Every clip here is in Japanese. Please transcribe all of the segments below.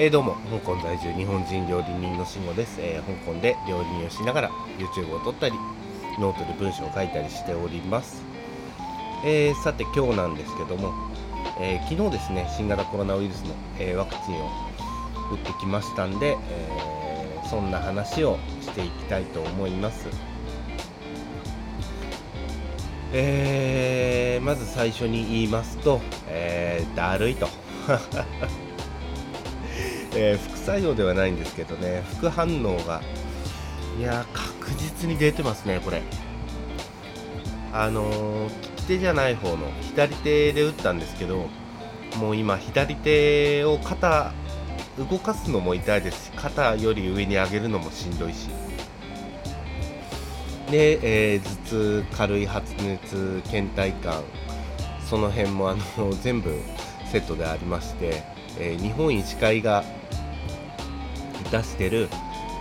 えー、どうも香港在住日本人料理人の慎吾です、えー、香港で料理人をしながら YouTube を撮ったりノートで文章を書いたりしております、えー、さて今日なんですけども、え昨日ですね新型コロナウイルスの、えワクチンを打ってきましたんで、えそんな話をしていきたいと思います。え、まず最初に言いますと、え、だるいと。えー、副作用ではないんですけどね副反応がいや確実に出てますねこれ。あのー、利き手じゃない方の左手で打ったんですけどもう今左手を肩動かすのも痛いですし肩より上に上げるのもしんどいし。で、えー、頭痛軽い発熱倦怠感その辺もあの全部セットでありまして、えー、日本医師会が出してる、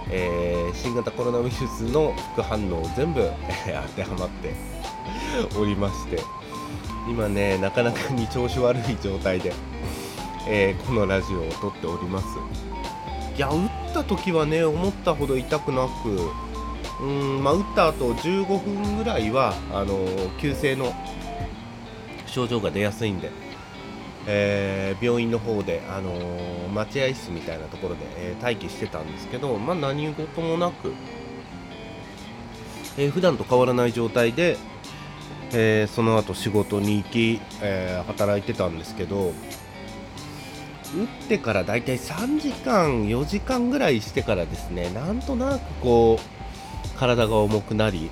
えー、新型コロナウイルスの副反応を全部、当てはまっておりまして今ねなかなかに調子悪い状態で、えー、このラジオを撮っております。いや打った時はね思ったほど痛くなくうんまあ、打った後15分ぐらいはあの急性の症状が出やすいんでえー、病院の方で、あのー、待合室みたいなところで、えー、待機してたんですけど、まあ、何事もなく、えー、普段と変わらない状態で、えー、その後仕事に行き、え、働いてたんですけど打ってからだいたい3時間4時間ぐらいしてからですねなんとなくこう体が重くなり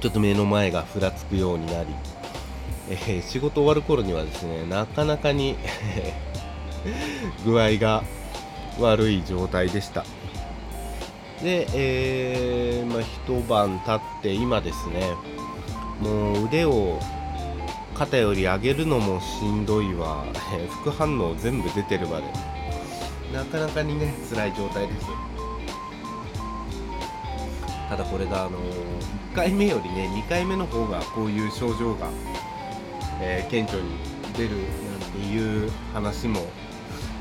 ちょっと目の前がふらつくようになりえー、仕事終わる頃にはですねなかなかに具合が悪い状態でした。で、えー、まあ、一晩経って今ですねもう腕を肩より上げるのもしんどいわ、えー、副反応全部出てるまで。なかなかにね辛い状態です。ただこれがあの1回目よりね2回目の方がこういう症状がえー、顕著に出るなんていう話も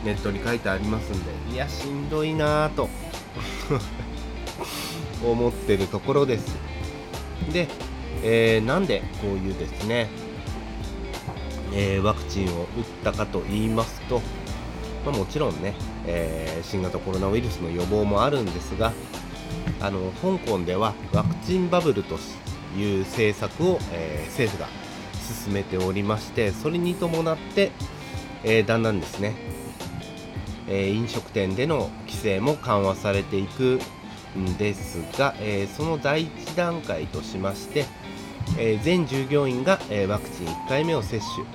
ネットに書いてありますんでいやしんどいなぁと 思ってるところです。で、えー、なんでこういうですね、えー、ワクチンを打ったかと言いますと、まあ、もちろんね、えー、新型コロナウイルスの予防もあるんですがあの香港ではワクチンバブルという政策を、え政府が進めておりましてそれに伴って、えー、だんだんですね、えー、飲食店での規制も緩和されていくんですが、えー、その第1段階としまして、え全従業員が、えワクチン1回目を接種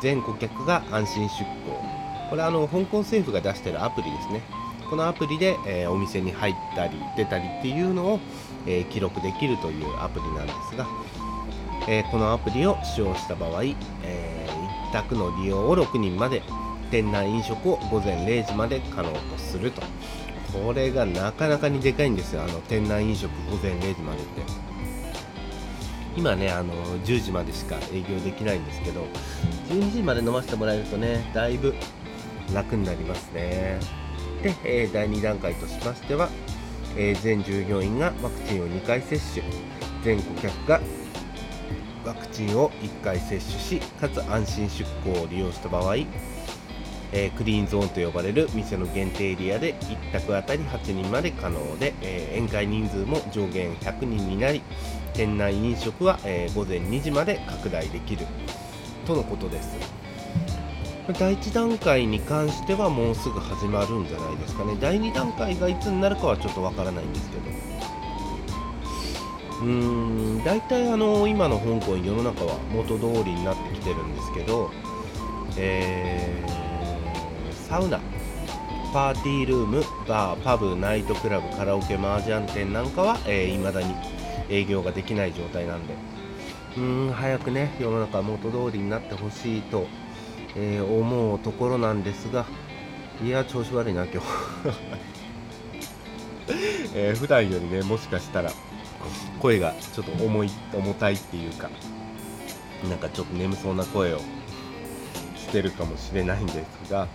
全顧客が安心出航これはあの香港政府が出しているアプリですね。このアプリで、えお店に入ったり出たりっていうのを、え記録できるというアプリなんですが、えー、このアプリを使用した場合、えー、一択の利用を6人まで店内飲食を午前0時まで可能とすると。これがなかなかにでかいんですよ。あの店内飲食午前0時までって。今ねあの10時までしか営業できないんですけど12時まで飲ませてもらえるとねだいぶ楽になりますね。で、えー、第2段階としましては、えー、全従業員がワクチンを2回接種。全顧客がワクチンを1回接種しかつ安心出航を利用した場合、えー、クリーンゾーンと呼ばれる店の限定エリアで1択あたり8人まで可能で、えー、宴会人数も上限100人になり店内飲食は、えー、午前2時まで拡大できる。とのことです。第1段階に関してはもうすぐ始まるんじゃないですかね。第2段階がいつになるかはちょっとわからないんですけど。うん。大体あの今の香港世の中は元通りになってきてるんですけど、えー、サウナパーティールームバーパブナイトクラブカラオケマージャン店なんかは、えー、未だに営業ができない状態なんでうん早くね世の中元通りになってほしいと、えー、思うところなんですがいや調子悪いな今日。えー、普段よりねもしかしたら。声がちょっと重い重たいっていうかなんかちょっと眠そうな声をしてるかもしれないんですが、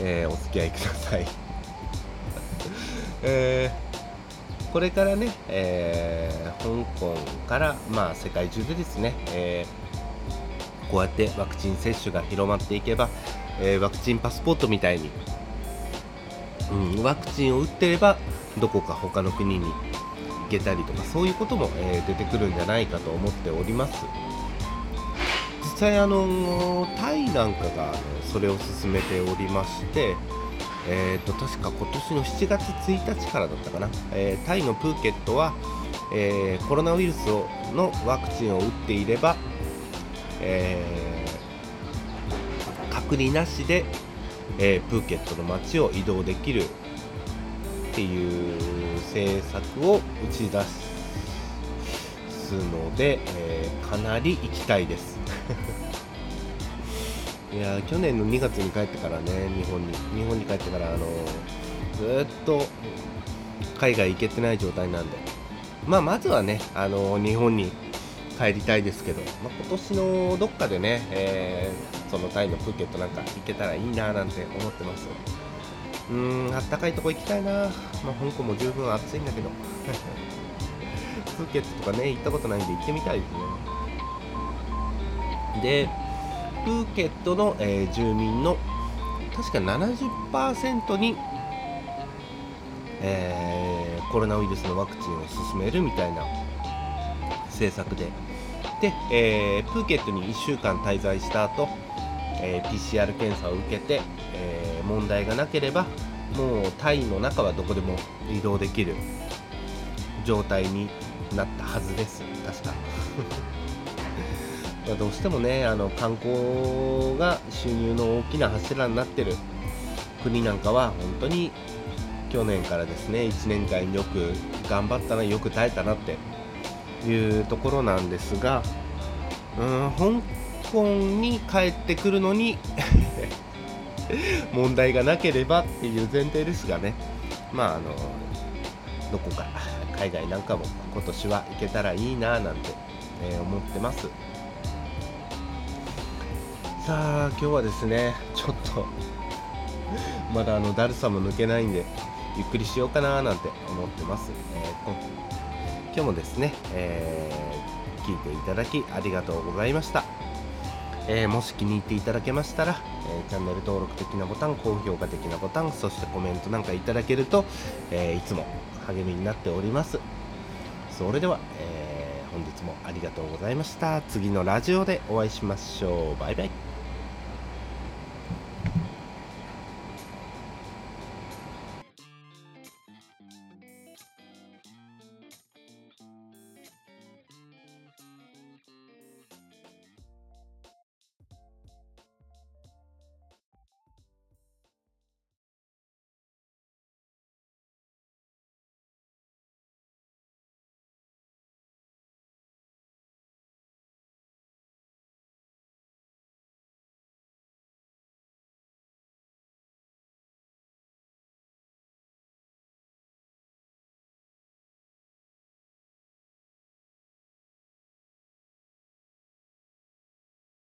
えー、お付き合いください、えー、これからね、えー、香港から、まあ、世界中でですね、えこうやってワクチン接種が広まっていけば、えワクチンパスポートみたいに、うん、ワクチンを打ってればどこか他の国にけたりとかそういうことも、え出てくるんじゃないかと思っております。実際あのタイなんかが、それを進めておりましてえーと、確か今年の7月1日からだったかな、えー、タイのプーケットは、えー、コロナウイルスをのワクチンを打っていれば、えー、隔離なしで、えプーケットの街を移動できるっていう政策を打ち出すので、えかなり行きたいです。いや去年の2月に帰ってからね日本に日本に帰ってからあのずっと海外行けてない状態なんで。まあまずはねあの日本に帰りたいですけど、まあ、今年のどっかでね、えー、そのタイのプーケットなんか行けたらいいななんて思ってます。うーんあったかいとこ行きたいな、まあ、香港も十分暑いんだけど。プーケットとかね行ったことないんで行ってみたいですね。でプーケットの、えー、住民の確か70%に、えー、コロナウイルスのワクチンを進めるみたいな政策で。で、えー、プーケットに1週間滞在した後、え、PCR 検査を受けて、え問題がなければもうタイの中はどこでも移動できる状態になったはずです。確か。どうしてもねあの観光が収入の大きな柱になってる国なんかは本当に去年からですね1年間よく頑張ったなよく耐えたなっていうところなんですがうん香港に帰ってくるのに 問題がなければっていう前提ですがね。まああのどこか海外なんかも今年は行けたらいいななんて、えー、思ってます。さあ今日はですねちょっと まだあのだるさも抜けないんでゆっくりしようかななんて思ってます、えー、今日もですね、えー、聞いていただきありがとうございました、えー、もし気に入っていただけましたら、えチャンネル登録的なボタン高評価的なボタンそしてコメントなんかいただけると、えいつも励みになっております。それでは、え本日もありがとうございました。次のラジオでお会いしましょう。バイバイ。